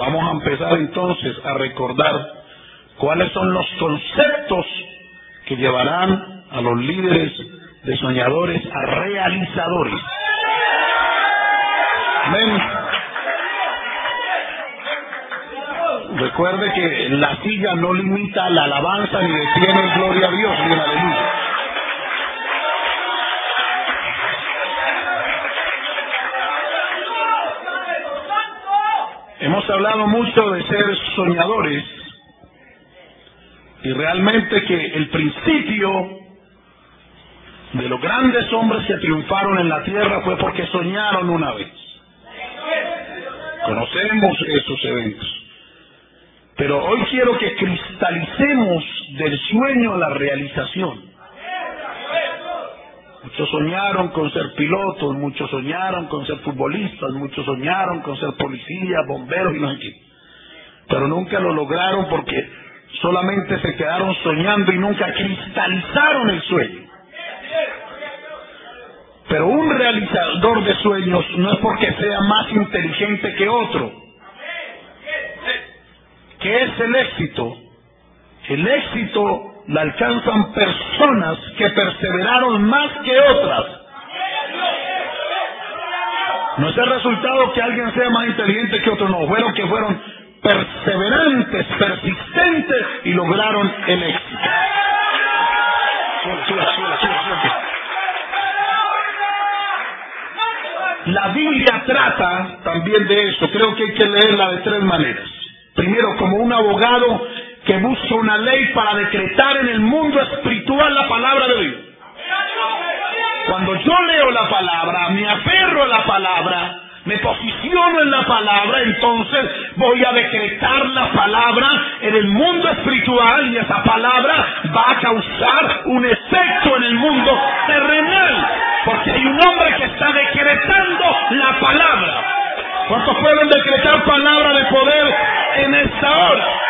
Vamos a empezar entonces a recordar cuáles son los conceptos que llevarán a los líderes de soñadores a realizadores. Amén. Recuerde que la silla no limita la alabanza ni detiene gloria a Dios ni la aleluya. Hablado mucho de ser soñadores y realmente que el principio de los grandes hombres que triunfaron en la tierra fue porque soñaron una vez. Conocemos esos eventos. Pero hoy quiero que cristalicemos del sueño a la realización. Muchos soñaron con ser pilotos, muchos soñaron con ser futbolistas, muchos soñaron con ser policías, bomberos y no sé. Pero nunca lo lograron porque solamente se quedaron soñando y nunca cristalizaron el sueño. Pero un realizador de sueños no es porque sea más inteligente que otro. ¿Qué es el éxito? El éxito la alcanzan personas que perseveraron más que otras. No es el resultado que alguien sea más inteligente que otro, no, fueron que fueron perseverantes, persistentes y lograron el éxito. La Biblia trata también de eso, creo que hay que leerla de tres maneras. Primero, como un abogado que busca una ley para decretar en el mundo espiritual la palabra de Dios. Cuando yo leo la palabra, me aferro a la palabra, me posiciono en la palabra, entonces voy a decretar la palabra en el mundo espiritual y esa palabra va a causar un efecto en el mundo terrenal, porque hay un hombre que está decretando la palabra. ¿Cuántos pueden decretar palabra de poder en esta hora?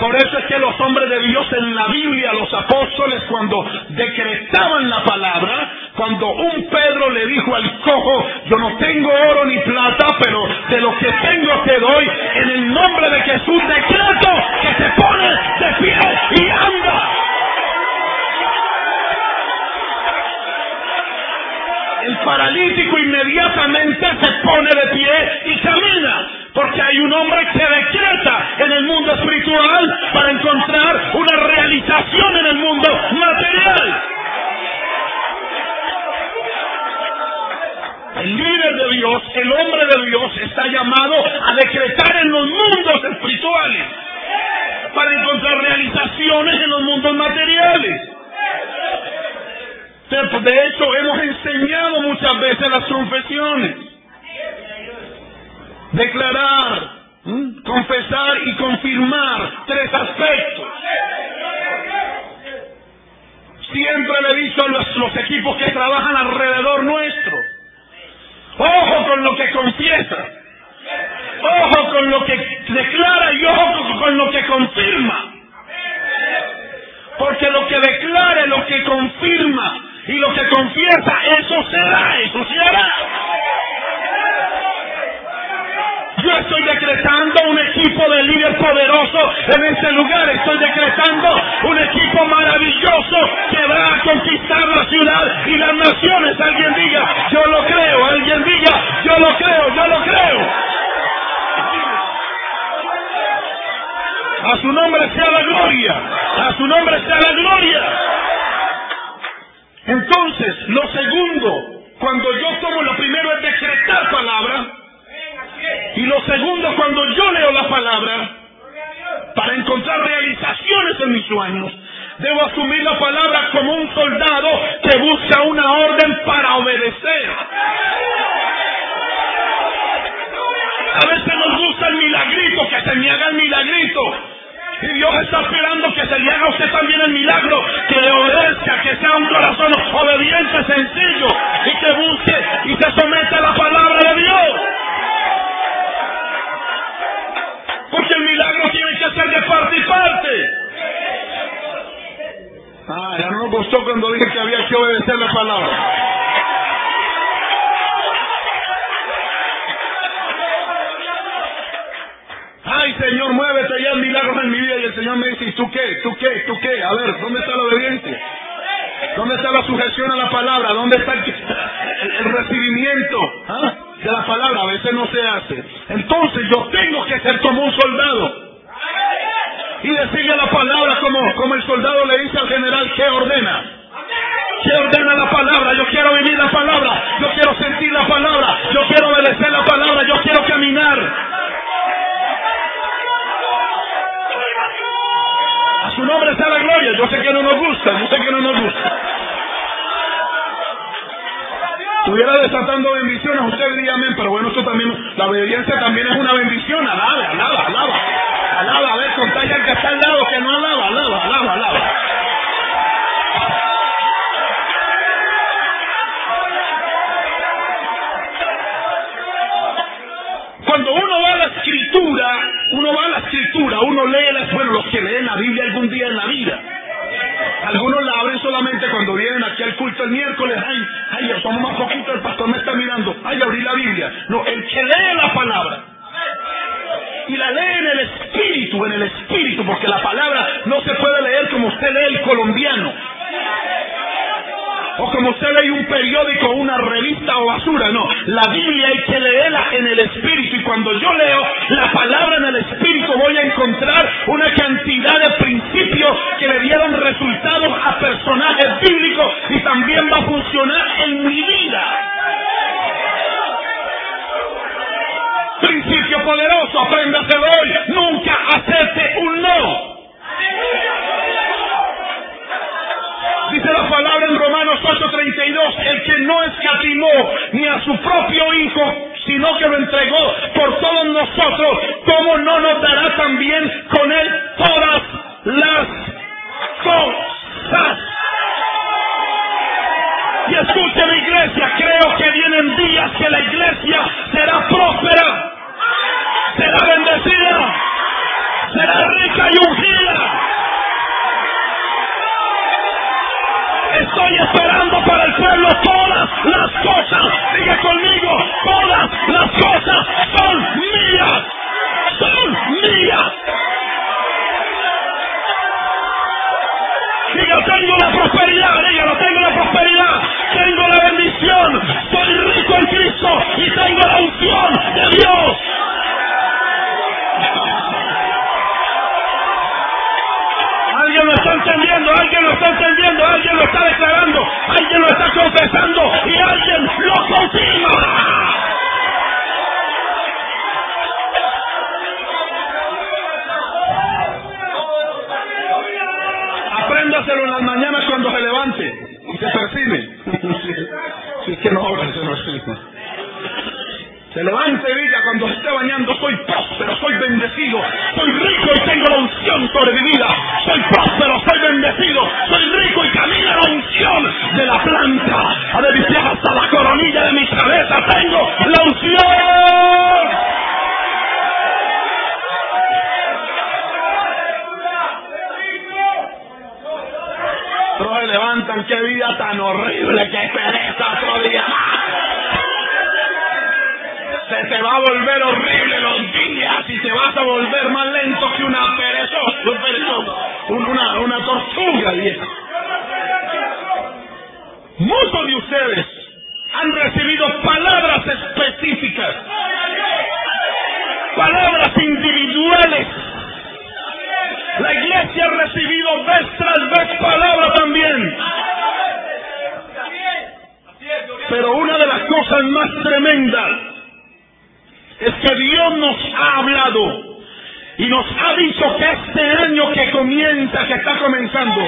Por eso es que los hombres de Dios en la Biblia, los apóstoles, cuando decretaban la palabra, cuando un Pedro le dijo al cojo, yo no tengo oro ni plata, pero de lo que tengo te doy, en el nombre de Jesús decreto que se pone de pie y anda. El paralítico inmediatamente se pone de pie y camina. Porque hay un hombre que decreta en el mundo espiritual para encontrar una realización en el mundo material. El líder de Dios, el hombre de Dios, está llamado a decretar en los mundos espirituales para encontrar realizaciones en los mundos materiales. De hecho, hemos enseñado muchas veces las confesiones declarar, confesar y confirmar tres aspectos. Siempre le he dicho a los, equipos que trabajan alrededor nuestro, ojo con lo que confiesa, ojo con lo que declara y ojo con lo que confirma. Porque lo que declara, lo que confirma y lo que confiesa, eso será, eso se hará. Estoy decretando un equipo de líder poderoso en este lugar. Estoy decretando un equipo maravilloso que va a conquistar la ciudad y las naciones. Alguien diga, yo lo creo. Alguien diga, yo lo creo, yo lo creo. A su nombre sea la gloria. A su nombre sea la gloria. Entonces, lo segundo, cuando yo tomo lo primero es decretar palabra. Y lo segundo, cuando yo leo la palabra, para encontrar realizaciones en mis sueños, debo asumir la palabra como un soldado que busca una orden para obedecer. A veces nos gusta el milagrito, que se me haga el milagrito. Y Dios está esperando que se le haga a usted también el milagro, que le obedezca, que sea un corazón obediente, sencillo, y que busque y se someta a la palabra de Dios. de parte y parte. Ah, ya no nos gustó cuando dije que había que obedecer la palabra. Ay, Señor, muévete ya milagros en mi vida. Y el Señor me dice, tú qué? ¿Tú qué? ¿Tú qué? A ver, ¿dónde está la obediencia? ¿Dónde está la sujeción a la palabra? ¿Dónde está el, recibimiento ah, de la palabra? A veces no se hace. Entonces yo tengo que ser como un soldado. Y decirle la palabra como, como el soldado le dice al general que ordena. ¿Qué ordena la palabra? Yo quiero vivir la palabra. Yo quiero sentir la palabra. Yo quiero obedecer la palabra. Yo quiero caminar. A su nombre sea la gloria. Yo sé que no nos gusta. Yo sé que no nos gusta. Estuviera desatando bendiciones, usted diría amén, pero bueno, esto también, la obediencia también es una bendición. Alaba, alaba, alaba. Alaba, a ver, contagia al que está al lado que no alaba, alaba, alaba, alaba. Cuando uno va a la escritura, uno va a la escritura, uno lee las, bueno, los que leen la Biblia algún día en la vida. Algunos la abren solamente cuando vienen aquí al culto el miércoles. Ay, ay, somos más poquitos, el pastor me está mirando. Ay, abrí la Biblia. No, el que lee la palabra. Y la lee en el espíritu, en el espíritu, porque la palabra no se puede leer como usted lee el colombiano. O como usted lee un periódico, una revista o basura, no. La Biblia hay que leerla en el Espíritu. Y cuando yo leo la palabra en el Espíritu voy a encontrar una cantidad de principios que le dieron apréndase hoy. Nunca acepte un no. Dice la palabra en Romanos 8:32, el que no escatimó ni a su propio Hijo, sino que lo entregó por todos nosotros, ¿cómo no nos dará también En las mañanas cuando se levante y se percibe. Si es que no obra, se percibe. Se levante y diga cuando se esté bañando, soy próspero, soy bendecido, soy rico y tengo la unción sobre mi vida. Soy próspero, soy bendecido, soy rico y camino la unción de la planta. A de mis hasta la coronilla de mi cabeza tengo la unción. Levantan, qué vida tan horrible, qué pereza otro día se te va a volver horrible los días y te vas a volver más lento que una perezosa, una, una tortuga vieja. Muchos de ustedes han recibido palabras específicas, palabras individuales. La iglesia ha recibido vez tras vez palabras también. Pero una de las cosas más tremendas es que Dios nos ha hablado y nos ha dicho que este año que comienza, que está comenzando,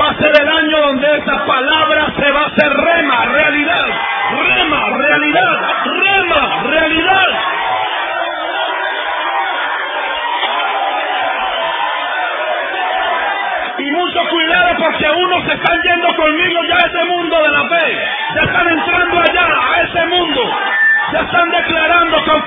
va a ser el año donde esa palabra se va a hacer rema, realidad, rema, realidad, rema, realidad. Porque unos se están yendo conmigo ya a ese mundo de la fe, ya están entrando allá, a ese mundo. Se están declarando, confesando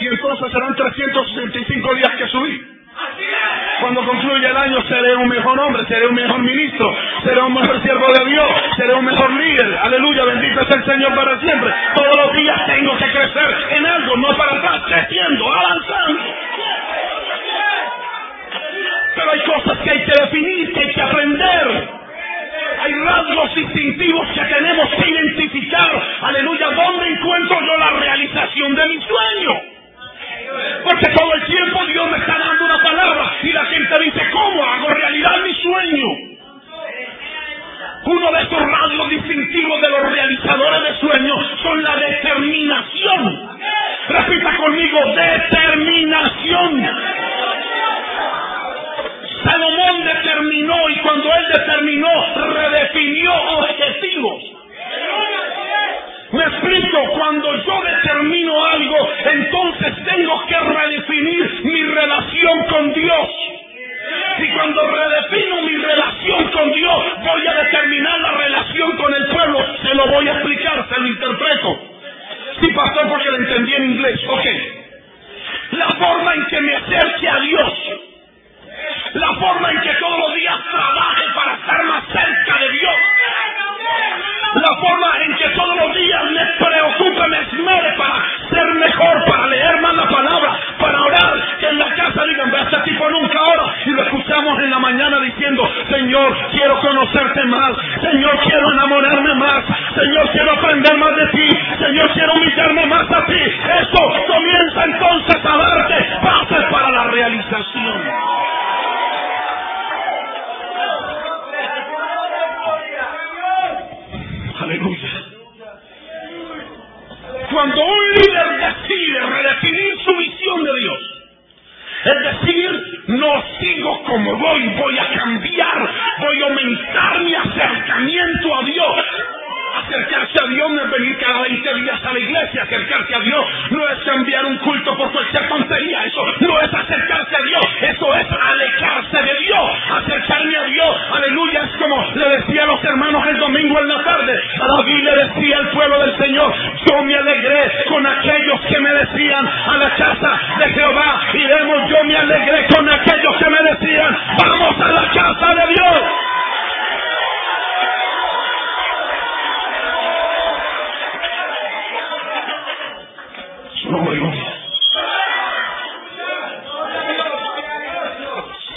Y entonces serán 365 días que subí. Cuando concluya el año seré un mejor hombre, seré un mejor ministro, seré un mejor siervo de Dios, seré un mejor líder. Aleluya, bendito es el Señor para siempre. Todos los días tengo que crecer en algo, no para atrás, creciendo, avanzando. Pero hay cosas que hay que definir, que hay que aprender. Hay rasgos distintivos que tenemos que identificar. Aleluya, ¿dónde encuentro yo la realización de mi sueño? Porque todo el tiempo Dios me está dando una palabra y la gente dice, ¿cómo hago realidad mi sueño? Uno de esos rasgos distintivos de los realizadores de sueños son la determinación. Repita conmigo, determinación. Salomón determinó y cuando él determinó, redefinió objetivos. Explico, cuando yo determino algo, entonces tengo que redefinir mi relación con Dios. Y cuando redefino mi relación con Dios, voy a determinar la relación con el pueblo. Se lo voy a explicar, se lo interpreto. Sí, pastor, porque lo entendí en inglés. Ok. La forma en que me acerque a Dios la forma en que todos los días trabaje para estar más cerca de Dios, la forma en que todos los días me preocupe, me esmere para ser mejor, para leer más la palabra, para orar, que en la casa. Digan, este tipo nunca ora, y lo escuchamos en la mañana diciendo, Señor, quiero conocerte más, Señor, quiero enamorarme más, Señor, quiero aprender más de ti, Señor, quiero humillarme más a ti. Eso comienza entonces a darte pases para la realización. Aleluya. Cuando un líder decide redefinir su visión de Dios, es decir, no sigo como voy, voy a cambiar, voy a aumentar mi acercamiento a Dios. Acercarse a Dios no es venir cada 20 días a la iglesia. Acercarse a Dios no es cambiar un culto por cualquier tontería. Eso no es acercarse a Dios. Eso es alejarse de Dios. Acercarme a Dios. Aleluya. Es como le decía a los hermanos el domingo en la tarde. A David le decía al pueblo del Señor. Yo me alegré con aquellos que me decían a la casa de Jehová. Iremos. Yo me alegré con aquellos que me decían. Vamos a la casa de Dios.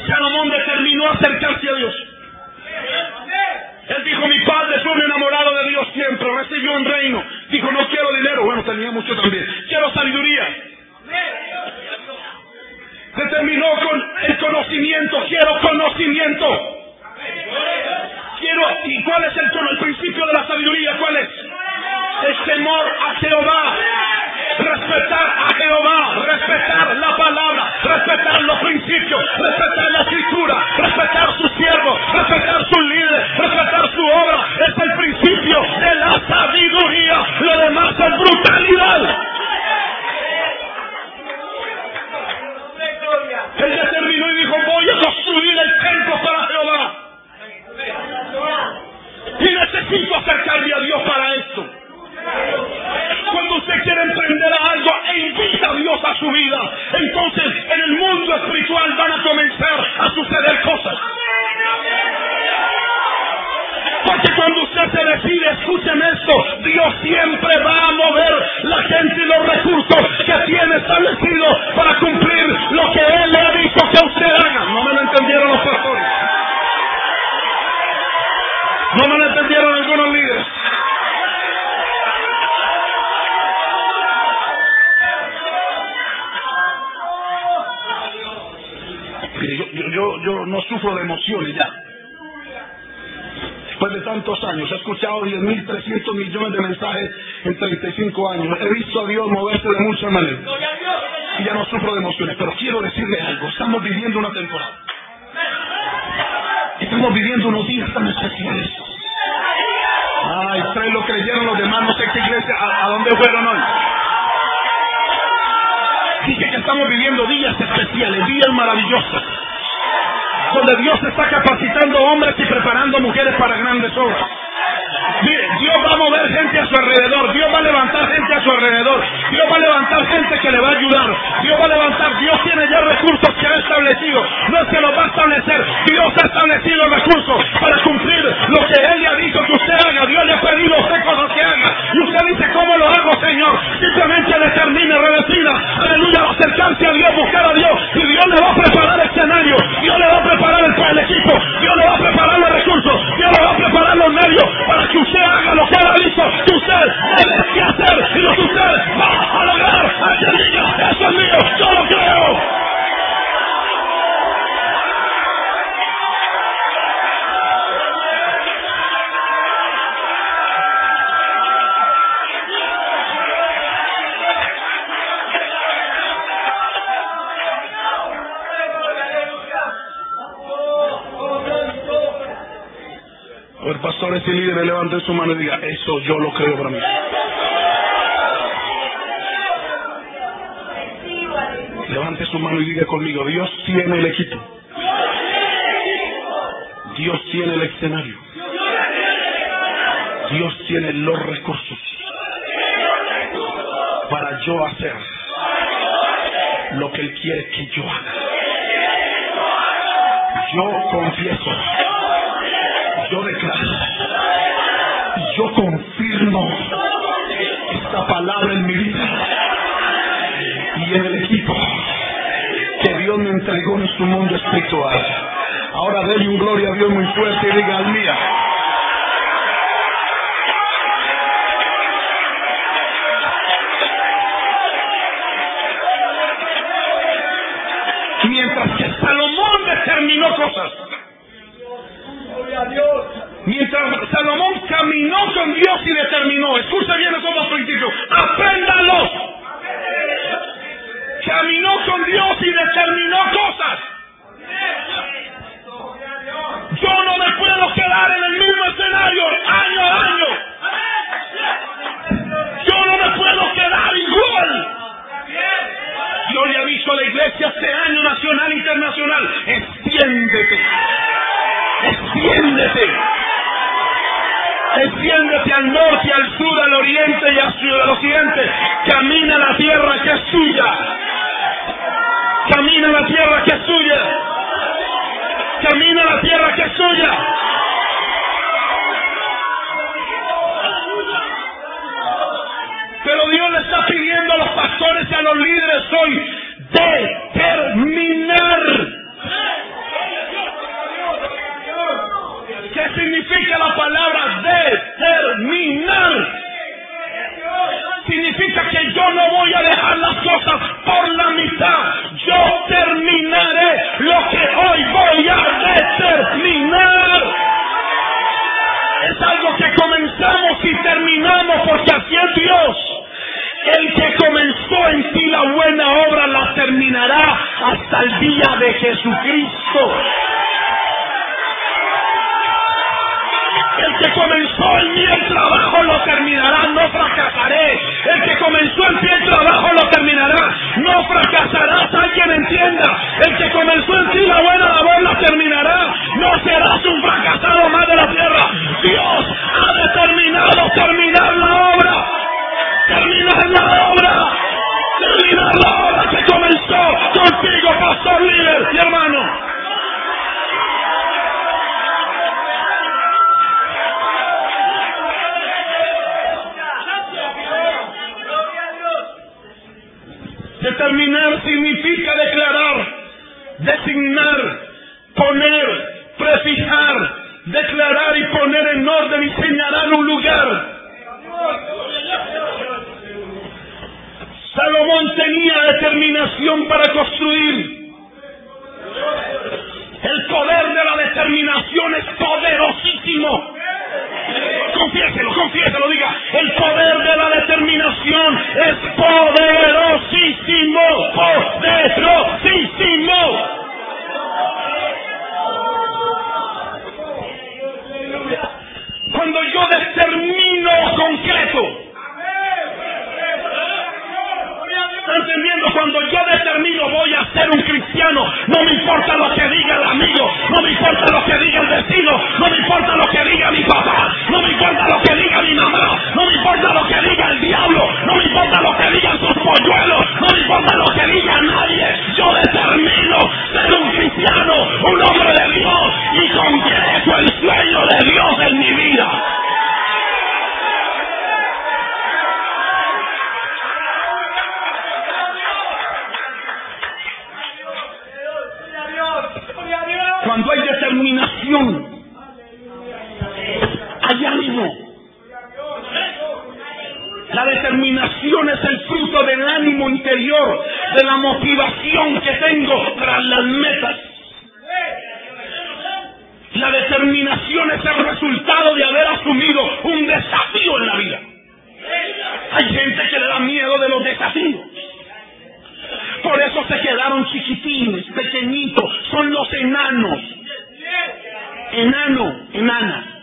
Salomón determinó acercarse a Dios. Él dijo, mi padre fue un enamorado de Dios siempre, recibió un reino. Dijo, no quiero dinero. Bueno, tenía mucho también. Quiero sabiduría. Determinó con el conocimiento, quiero conocimiento. Quiero, ¿y cuál es el, el principio de la sabiduría? ¿Cuál es? El temor a Jehová hombres y preparando mujeres para grandes obras. Dios va a mover gente a su alrededor, Dios va a levantar gente a su alrededor, Dios va a levantar gente que le va a ayudar, Dios va a levantar, Dios tiene ya recursos que ha establecido, no que los va a establecer, Dios ha establecido recursos para cumplir lo que Él le ha dicho que usted haga, Dios le ha pedido a usted cosas que haga, y usted dice, ¿cómo lo hago, Señor? Simplemente determine, revestida, aleluya, acercarse a Dios, buscar a Dios, y Dios le va a preparar escenario, Dios le va a preparar el, equipo, Dios le va a preparar los recursos, Dios le va a preparar los medios para que usted haga lo que él ha dicho que usted debe que hacer y lo que usted va a lograr. Alguien diga, eso es mío, yo lo creo. Pastores su mano y diga, eso yo lo creo para mí. Levante su mano y diga conmigo, Dios tiene el equipo. Dios tiene el escenario. Dios tiene los recursos para yo hacer lo que Él quiere que yo haga. Yo confieso yo declaro, yo confirmo esta palabra en mi vida y en el equipo que Dios me entregó en su mundo espiritual. Ahora déle un gloria a Dios muy fuerte y diga al mía. Y terminamos porque así Dios. El que comenzó en ti la buena obra la terminará hasta el día de Jesucristo. El que comenzó en mí el trabajo lo terminará, no fracasaré. El que comenzó en ti el trabajo lo terminará, no fracasarás. Alguien entienda. El que comenzó en ti la buena labor la terminará, no serás un fracasado más de la tierra. Dios ha determinado terminar la obra terminar la obra, terminar la obra que comenzó contigo, pastor líder y hermano. Determinar significa declarar, designar, poner, prefijar, declarar y poner en orden y señalar un lugar. Salomón tenía determinación para construir. El poder de la determinación es poderosísimo. Confiéselo, confiéselo, diga. El poder de la determinación es poderosísimo. Poderosísimo. Cuando yo determino concreto, entendiendo? Cuando yo determino voy a ser un cristiano, no me importa lo que diga el amigo, no me importa lo que diga el vecino, no me importa lo que diga mi papá, no me importa lo que diga mi mamá, no me importa lo que diga el diablo, no me importa lo que digan sus polluelos, no me importa lo que diga nadie. Yo determino ser un cristiano, un hombre de Dios y concreto el sueño de Dios en mi vida. Determinación es el fruto del ánimo interior, de la motivación que tengo tras las metas. La determinación es el resultado de haber asumido un desafío en la vida. Hay gente que le da miedo de los desafíos. Por eso se quedaron chiquitines, pequeñitos. Son los enanos. Enano, enana.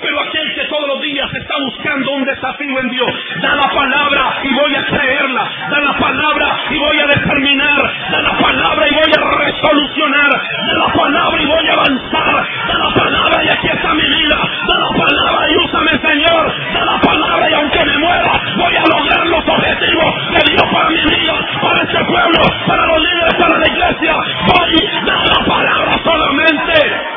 Pero aquel que todos los días está buscando un desafío en Dios, da la palabra y voy a creerla, da la palabra y voy a determinar, da la palabra y voy a resolucionar, da la palabra y voy a avanzar, da la palabra y aquí está mi vida, da la palabra y úsame Señor, da la palabra y aunque me muera, voy a lograr los objetivos de Dios para mi vida, para este pueblo, para los líderes, para la iglesia, voy, da la palabra solamente.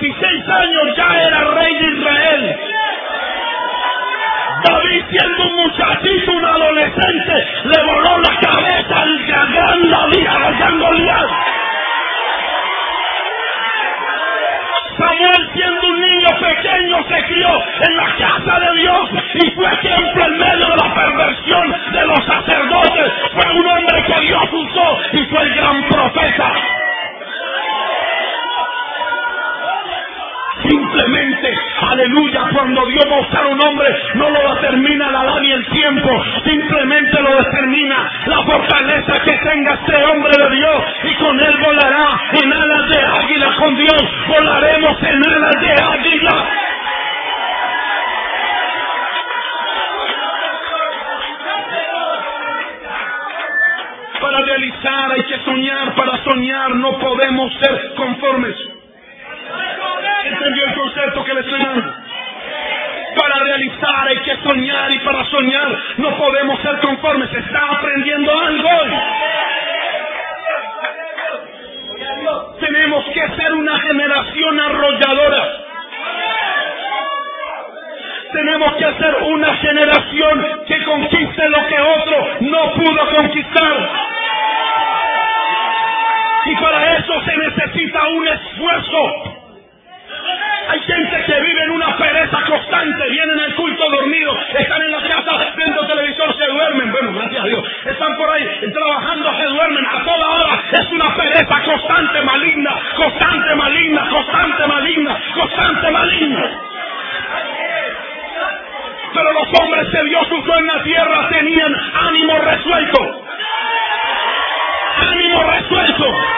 16 años ya era rey de Israel. David siendo un muchachito, un adolescente, le voló la cabeza al gran David, al Goliat. Samuel siendo un niño pequeño se crió en la casa de Dios y fue ejemplo en medio de la perversión de los sacerdotes. Fue un hombre que Dios usó y fue el gran profeta. Simplemente, aleluya, cuando Dios va a usar un hombre, no lo determina la edad ni el tiempo, simplemente lo determina la fortaleza que tenga este hombre de Dios y con él volará en alas de águila con Dios, volaremos en alas de águila. Para realizar hay que soñar, para soñar no podemos ser conformes. ¿Entendió el concepto que le estoy dando? Para realizar hay que soñar y para soñar no podemos ser conformes. Está aprendiendo algo. Tenemos que ser una generación arrolladora. Tenemos que ser una generación que conquiste lo que otro no pudo conquistar. Y para eso se necesita un esfuerzo. Constante, vienen al culto dormido, están en la casa viendo televisor, se duermen, bueno, gracias a Dios, están por ahí trabajando, se duermen a toda hora, es una pereza constante, maligna, constante, maligna, constante, maligna, constante, maligna. Pero los hombres que Dios usó en la tierra tenían ánimo resuelto. Ánimo resuelto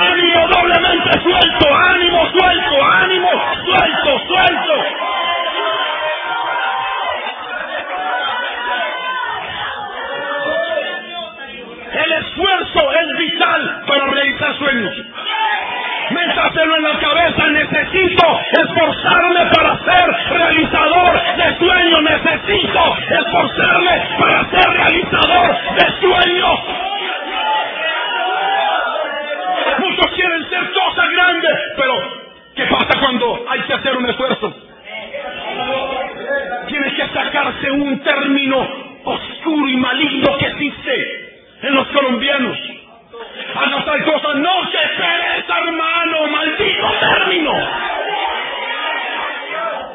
ánimo doblemente suelto, ánimo suelto, ánimo suelto, suelto. El esfuerzo es vital para realizar sueños. Métaselo en la cabeza, necesito esforzarme para ser realizador de sueños, necesito esforzarme para ser realizador de sueños. Muchos quieren ser cosas grandes, pero ¿qué pasa cuando hay que hacer un esfuerzo? Tienes que sacarse un término oscuro y maligno que existe en los colombianos. Hagas tal cosa, no, que pereza, hermano, maldito término.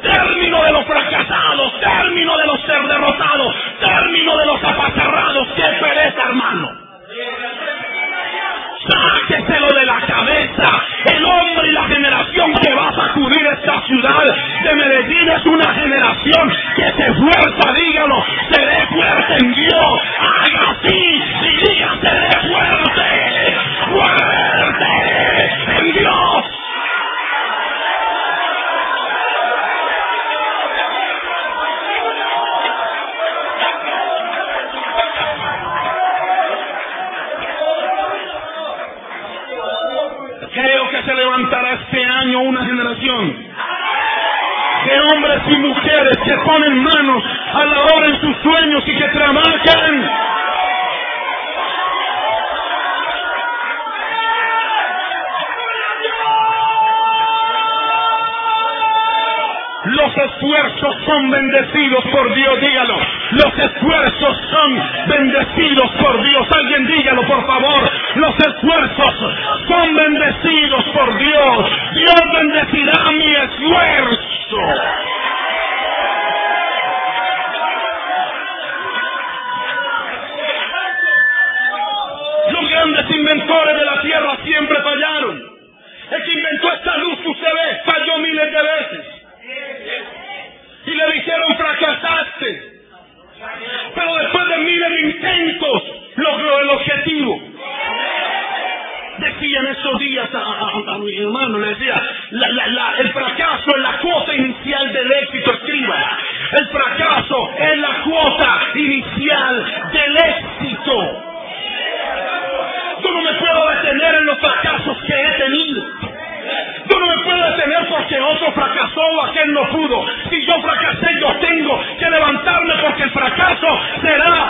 Término de los fracasados, término de los ser derrotados, término de los apacharrados, qué pereza, hermano. Sáqueselo de la cabeza. El hombre y la generación que va a sacudir esta ciudad de Medellín es una generación que se fuerza, dígalo, seré fuerte en Dios. Haga bendecidos otro fracasó o aquel no pudo. Si yo fracasé, yo tengo que levantarme porque el fracaso será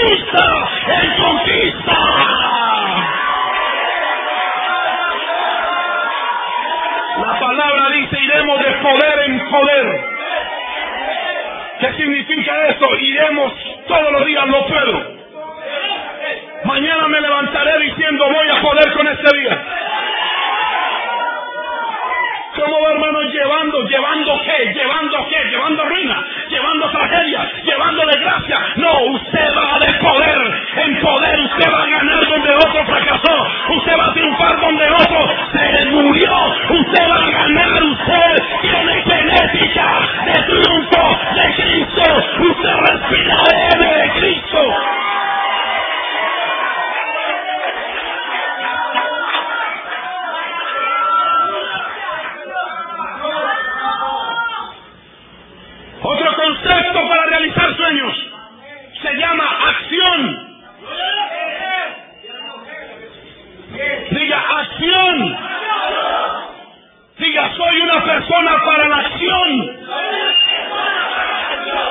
conquista, en conquista. La palabra dice iremos de poder en poder. ¿Qué significa eso? Iremos todos los días, no puedo. Mañana me levantaré diciendo voy a poder con este día. ¿Cómo va hermano llevando? ¿Llevando qué? ¿Llevando qué? ¿Llevando ruina? ¿Llevando tragedia? ¿Llevando desgracia? No, usted va de poder. En poder usted va a ganar donde otro fracasó. Usted va a triunfar donde otro se murió. Usted va a ganar. Usted tiene genética de triunfo de Cristo. Usted respira de Cristo. Realizar sueños se llama acción. Diga acción. Diga, soy una persona para la acción.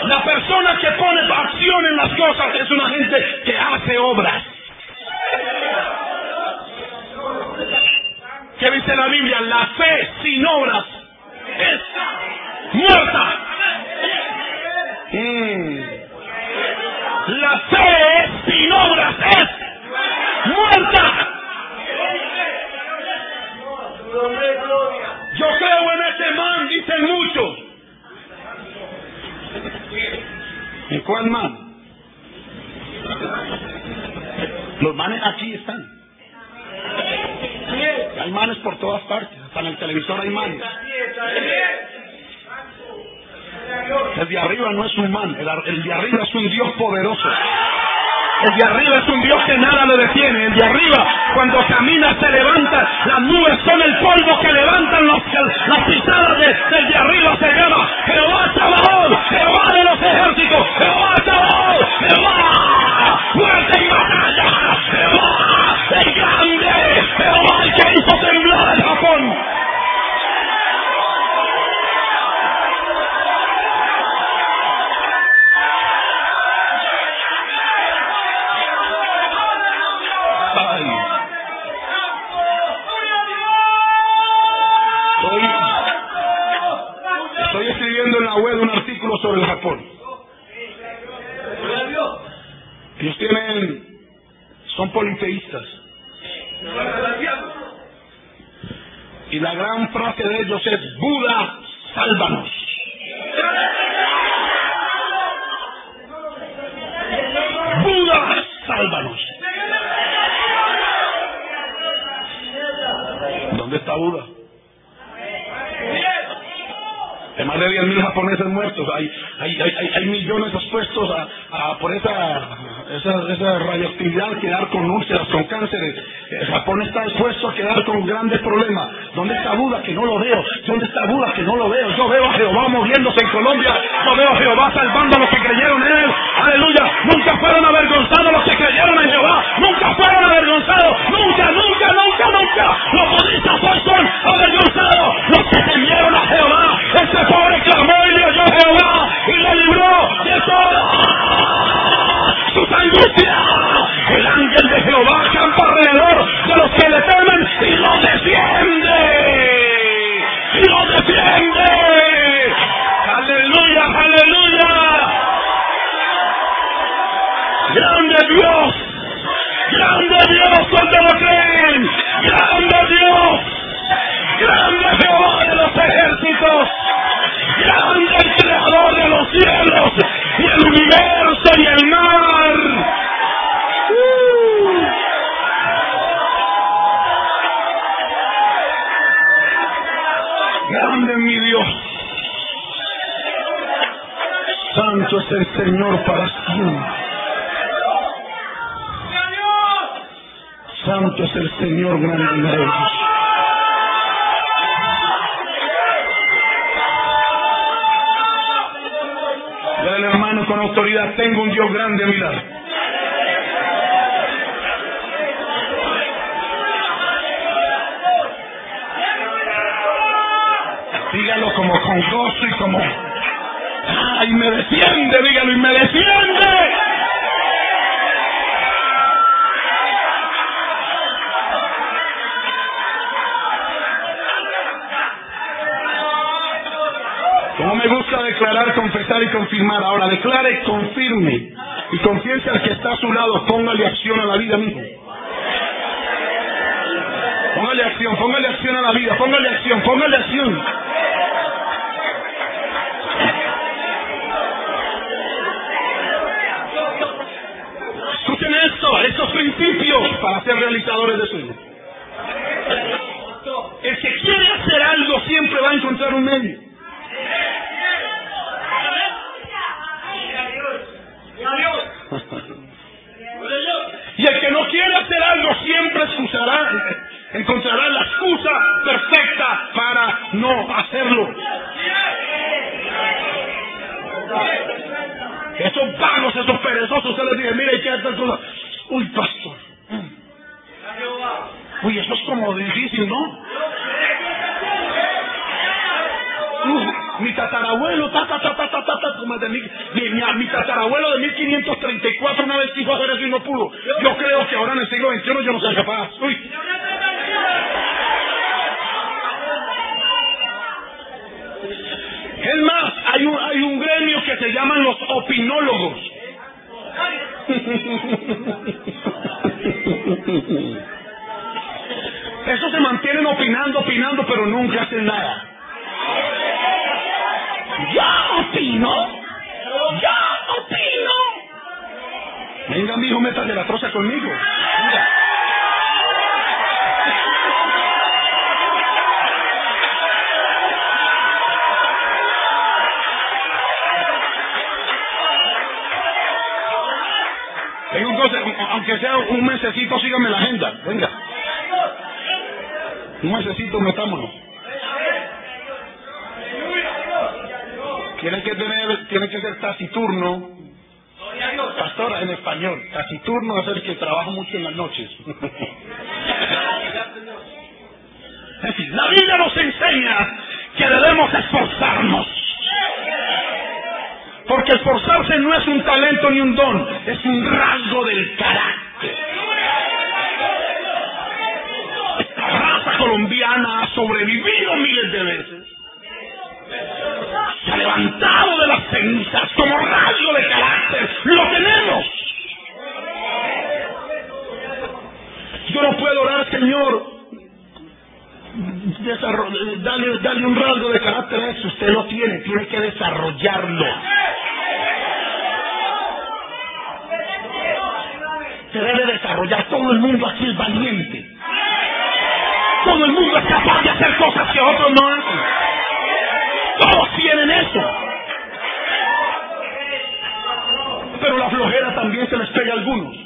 La persona que pone acción en las cosas es una gente que hace obras. ¿Qué dice la Biblia? La fe sin obras es muerta. Mm. La fe sin obras es muerta. Yo creo en ese man, dicen muchos. ¿En cuál man? Los manes aquí están. Hay manes por todas partes. Hasta en el televisor hay manes. El de arriba no es un man, el, de arriba es un Dios poderoso. El de arriba es un Dios que nada lo detiene. El de arriba, cuando camina, se levanta. Las nubes son el polvo que levantan las pisadas del de arriba. Se llama Jehová Sabaoth, Jehová de los ejércitos, Jehová Sabaoth, Jehová, fuerte y batalla, Jehová, el grande, Jehová el que hizo temblar el Japón. tienen, son politeístas. Y la gran frase de ellos es, Buda, sálvanos. Buda, sálvanos. ¿Dónde está Buda? Hay más de 10.000 japoneses muertos. Hay, hay, hay, hay millones expuestos a, a, por esa, esa, esa radioactividad, quedar con úlceras, con cánceres. El Japón está expuesto a quedar con grandes problemas. ¿Dónde está Buda? Que no lo veo. ¿Dónde está Buda? Que no lo veo. Yo veo a Jehová moviéndose en Colombia. Yo veo a Jehová salvando a los que creyeron en él. Aleluya. Nunca fueron avergonzados los que creyeron en Jehová. Nunca fueron avergonzados. Nunca, nunca, nunca, nunca. Los budistas son avergonzados. Los que temieron a Jehová. Ese pobre clamó y le oyó Jehová y le libró de todas sus angustias. El ángel de Jehová campa alrededor de los que le temen y los defiende. Y los defiende. Aleluya, aleluya. Grande Dios. Grande Dios cuando lo creen. Grande Dios. Grande Jehová de los ejércitos. Grande el creador de los cielos y el universo y el mar. Uh. Grande mi Dios. Santo es el Señor para siempre. Santo es el Señor grande de. Dale hermano con autoridad, tengo un Dios grande a mi. Dígalo como con gozo y como... ¡Ay, me defiende! Dígalo y me defiende. Me gusta declarar, confesar y confirmar. Ahora declare, confirme y confiese al que está a su lado. Póngale acción a la vida mismo. Póngale acción, póngale acción a la vida, póngale acción, póngale acción. Escuchen esto, estos principios para ser realizadores de sueños. El que quiere hacer algo siempre va a encontrar un medio. Esos se mantienen opinando, opinando, pero nunca hacen nada. ¡Ya opino! ¡Ya opino! Venga, mijo, métale la troza conmigo. Venga. Aunque sea un mesecito, sígame la agenda. Venga. Un mesecito, metámonos. Tiene que tener, tiene que ser taciturno. Pastora, en español. Taciturno es el que trabaja mucho en las noches. En fin, la Biblia nos enseña que debemos esforzarnos. Porque esforzarse no es un talento ni un don, es un rasgo del carácter. Esta raza colombiana ha sobrevivido miles de veces. Se ha levantado de las cenizas como rasgo de carácter. Lo tenemos. Yo no puedo orar, Señor. Dale, dale un rasgo de carácter a eso. Usted lo tiene, tiene que desarrollarlo. Se debe desarrollar. Todo el mundo aquí es valiente. Todo el mundo es capaz de hacer cosas que otros no hacen. Todos tienen eso. Pero la flojera también se les pega a algunos.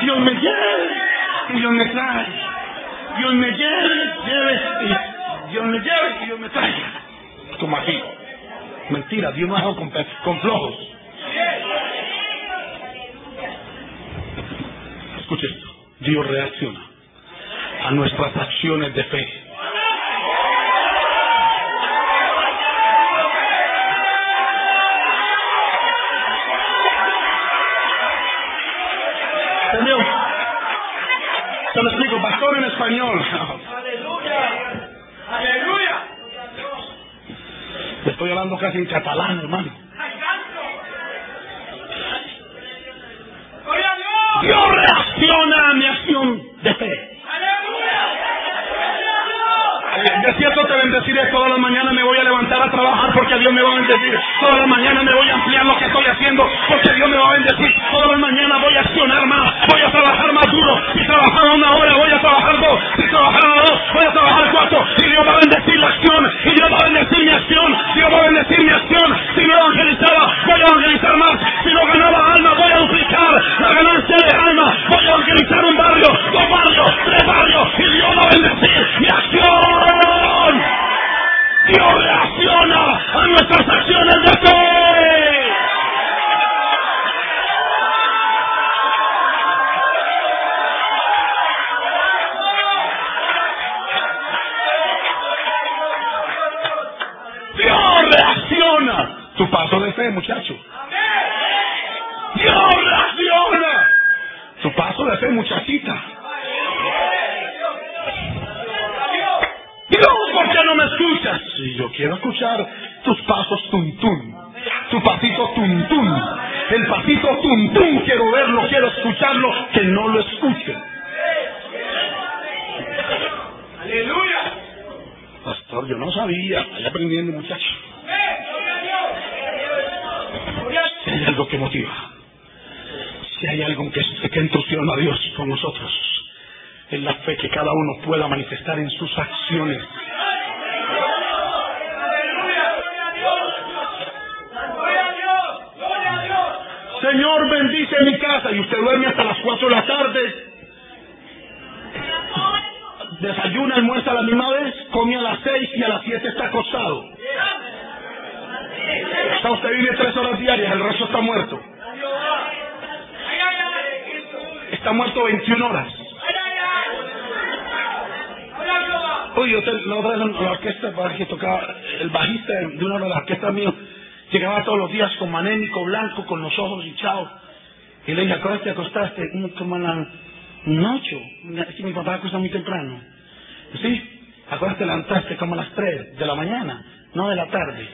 Dios me lleve y Dios me traiga. Dios me lleve, lleve Dios me lleve Dios me traiga. Como así. Mentira, Dios no ha con, con flojos. Escuche esto. Dios reacciona a nuestras acciones de fe. Español. Aleluya. Aleluya. Estoy hablando casi en catalán, hermano. Dios reacciona a mi acción de fe. De cierto te bendeciré todas las mañanas me voy a levantar a trabajar Dios me va a bendecir. Todas las mañanas me voy a ampliar lo que estoy haciendo porque Dios me va a bendecir. Todas las mañanas voy a accionar más, voy a trabajar más duro. Si trabajaba una hora, voy a trabajar dos. Si trabajaba dos, voy a trabajar cuatro. Y Dios va a bendecir la acción. Y Dios va a bendecir mi acción. Dios va a bendecir mi acción. Si no evangelizaba, voy a evangelizar más. Si no ganaba alma, voy a duplicar la ganancia de alma. Voy a evangelizar un barrio, dos barrios, tres barrios. Y Dios va a bendecir mi acción. Dios reacciona a nuestras acciones de fe. Dios reacciona. Tu paso de fe, muchacho. Dios reacciona. Su paso de ser muchachita. Dios, ¿por qué no me escuchas? Si yo quiero escuchar tus pasos tuntún, tu pasito tuntún, el pasito tuntún quiero verlo, quiero escucharlo, que no lo escuche. Aleluya. Pastor, yo no sabía, vaya aprendiendo muchacho. Si hay algo que motiva, si hay algo que, que entusiasma a Dios con nosotros, es la fe que cada uno pueda manifestar en sus acciones. Señor, bendice mi casa y usted duerme hasta las 4 de la tarde. Desayuna, almuerza a la misma come a las 6 y a las 7 está acostado. O usted vive 3 horas diarias, el resto está muerto. Está muerto 21 horas. Oye, yo te, la otra vez en la orquesta que tocaba, el bajista de una de las orquestas mías, llegaba todos los días con manémico blanco, con los ojos hinchados. Y le dije, ¿a qué te acostaste? Como a las ocho. Es que mi papá acuesta muy temprano. ¿Sí? ¿A levantaste? Como a las tres de la mañana, no de la tarde.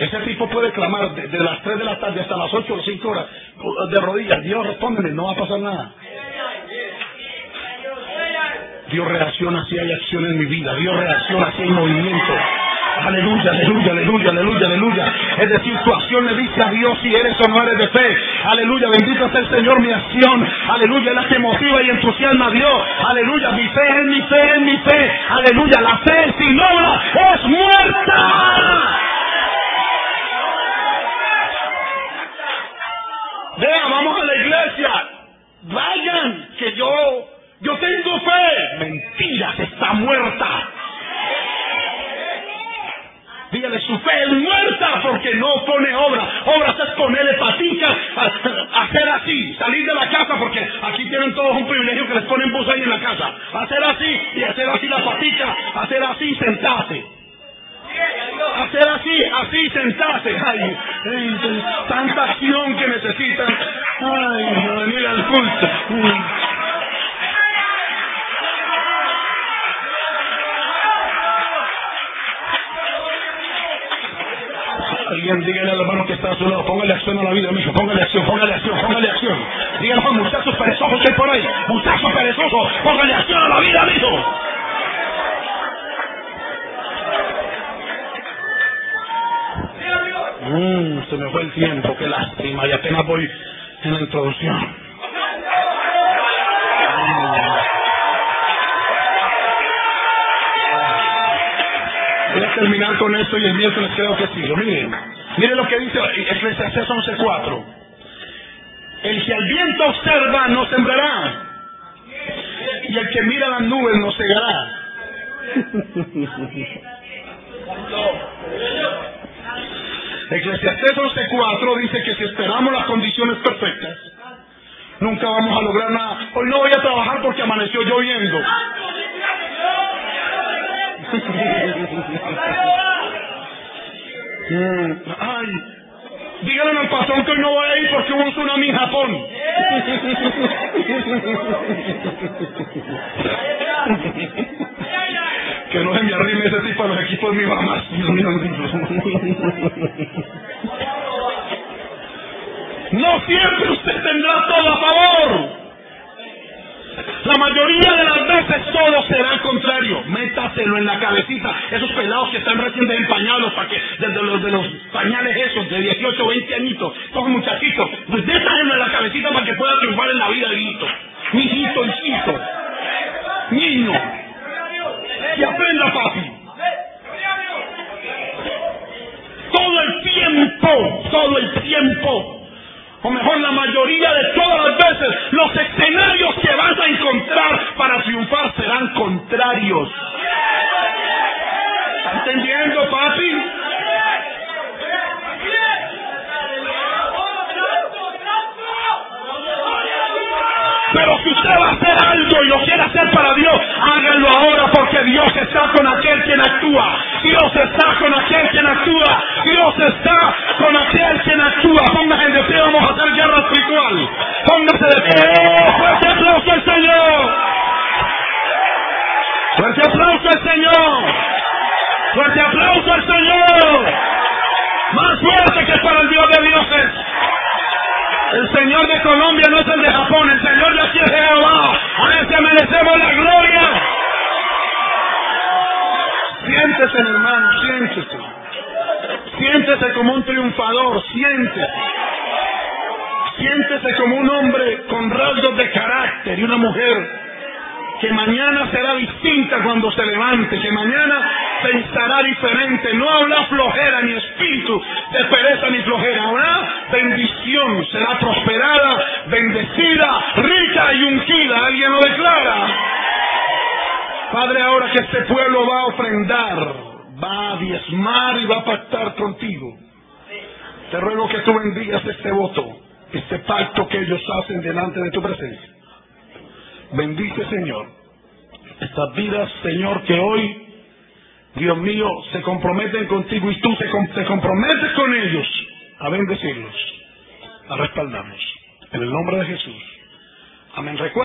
Ese tipo puede clamar de, las 3 de la tarde hasta las 8 o 5 horas de rodillas. Dios, respóndeme, no va a pasar nada. Dios reacciona si hay acción en mi vida. Dios reacciona si hay movimiento. Aleluya, aleluya, aleluya, aleluya, aleluya. Es decir, tu acción le dice a Dios si eres o no eres de fe. Aleluya, bendito sea el Señor mi acción. Aleluya, es la que motiva y entusiasma a Dios. Aleluya, mi fe es mi fe, es mi fe. Aleluya, la fe sin obra es muerta. Vamos a la iglesia. Vayan, que yo, yo tengo fe. Mentiras, está muerta. Dígale, su fe es muerta porque no pone obra. Obras es ponerle patica, hacer así, salir de la casa porque aquí tienen todos un privilegio que les ponen bus ahí en la casa. Hacer así y hacer así la patica, hacer así sentarse. Hacer así, así sentarse. Ay, tanta acción que necesitan. Ay, venir al culto. Alguien dígale al hermano que está a su lado, póngale acción a la vida, mijo, póngale acción, póngale acción, póngale acción. Dígale muchachos perezosos que hay por ahí, muchachos perezosos, póngale acción a la vida, mijo. Mmm, se me fue el tiempo, qué lástima, y apenas voy en la introducción. Voy a terminar con esto y el miércoles creo que sigo. Miren, miren lo que dice Eclesiastes 11.4. El que al viento observa no sembrará. Y el que mira las nubes no cegará. Eclesiastés 11.4 dice que si esperamos las condiciones perfectas, nunca vamos a lograr nada. Hoy no voy a trabajar porque amaneció lloviendo. Mm, Ay, díganle al patrón que hoy no voy a ir porque hubo un tsunami en Japón. que no se me arrime ese tipo a los equipos de mi mamá. No siempre usted tendrá todo a favor. La mayoría de las veces todo será al contrario. Métaselo en la cabecita. Esos pelados que están recién desempañados, para que, desde los pañales esos, de 18, 20 añitos, todos muchachitos, pues métaselo en la cabecita para que pueda triunfar en la vida, hijito. Mijito, hijito. Niño. Que aprenda, papi. Todo el tiempo, todo el tiempo o mejor la mayoría de todas las veces, los escenarios que vas a encontrar para triunfar serán contrarios. ¿Está entendiendo, papi? Pero si usted va a hacer algo y lo quiere Colombia no es el de Japón, el Señor de aquí es Jehová. A ese merecemos la gloria. Siéntese, hermano, siéntese. Siéntese como un triunfador, siéntese. Siéntese como un hombre con rasgos de carácter y una mujer que mañana será distinta cuando se levante, que mañana pensará diferente, no habrá flojera ni espíritu de pereza ni flojera, habrá bendición, será prosperada, bendecida, rica y ungida, alguien lo declara. Padre, ahora que este pueblo va a ofrendar, va a diezmar y va a pactar contigo, te ruego que tú bendigas este voto, este pacto que ellos hacen delante de tu presencia. Bendice, Señor, estas vidas, Señor, que hoy, Dios mío, se comprometen contigo y tú te, comprometes con ellos a bendecirlos, a respaldarlos. En el nombre de Jesús. Amén. Recuerda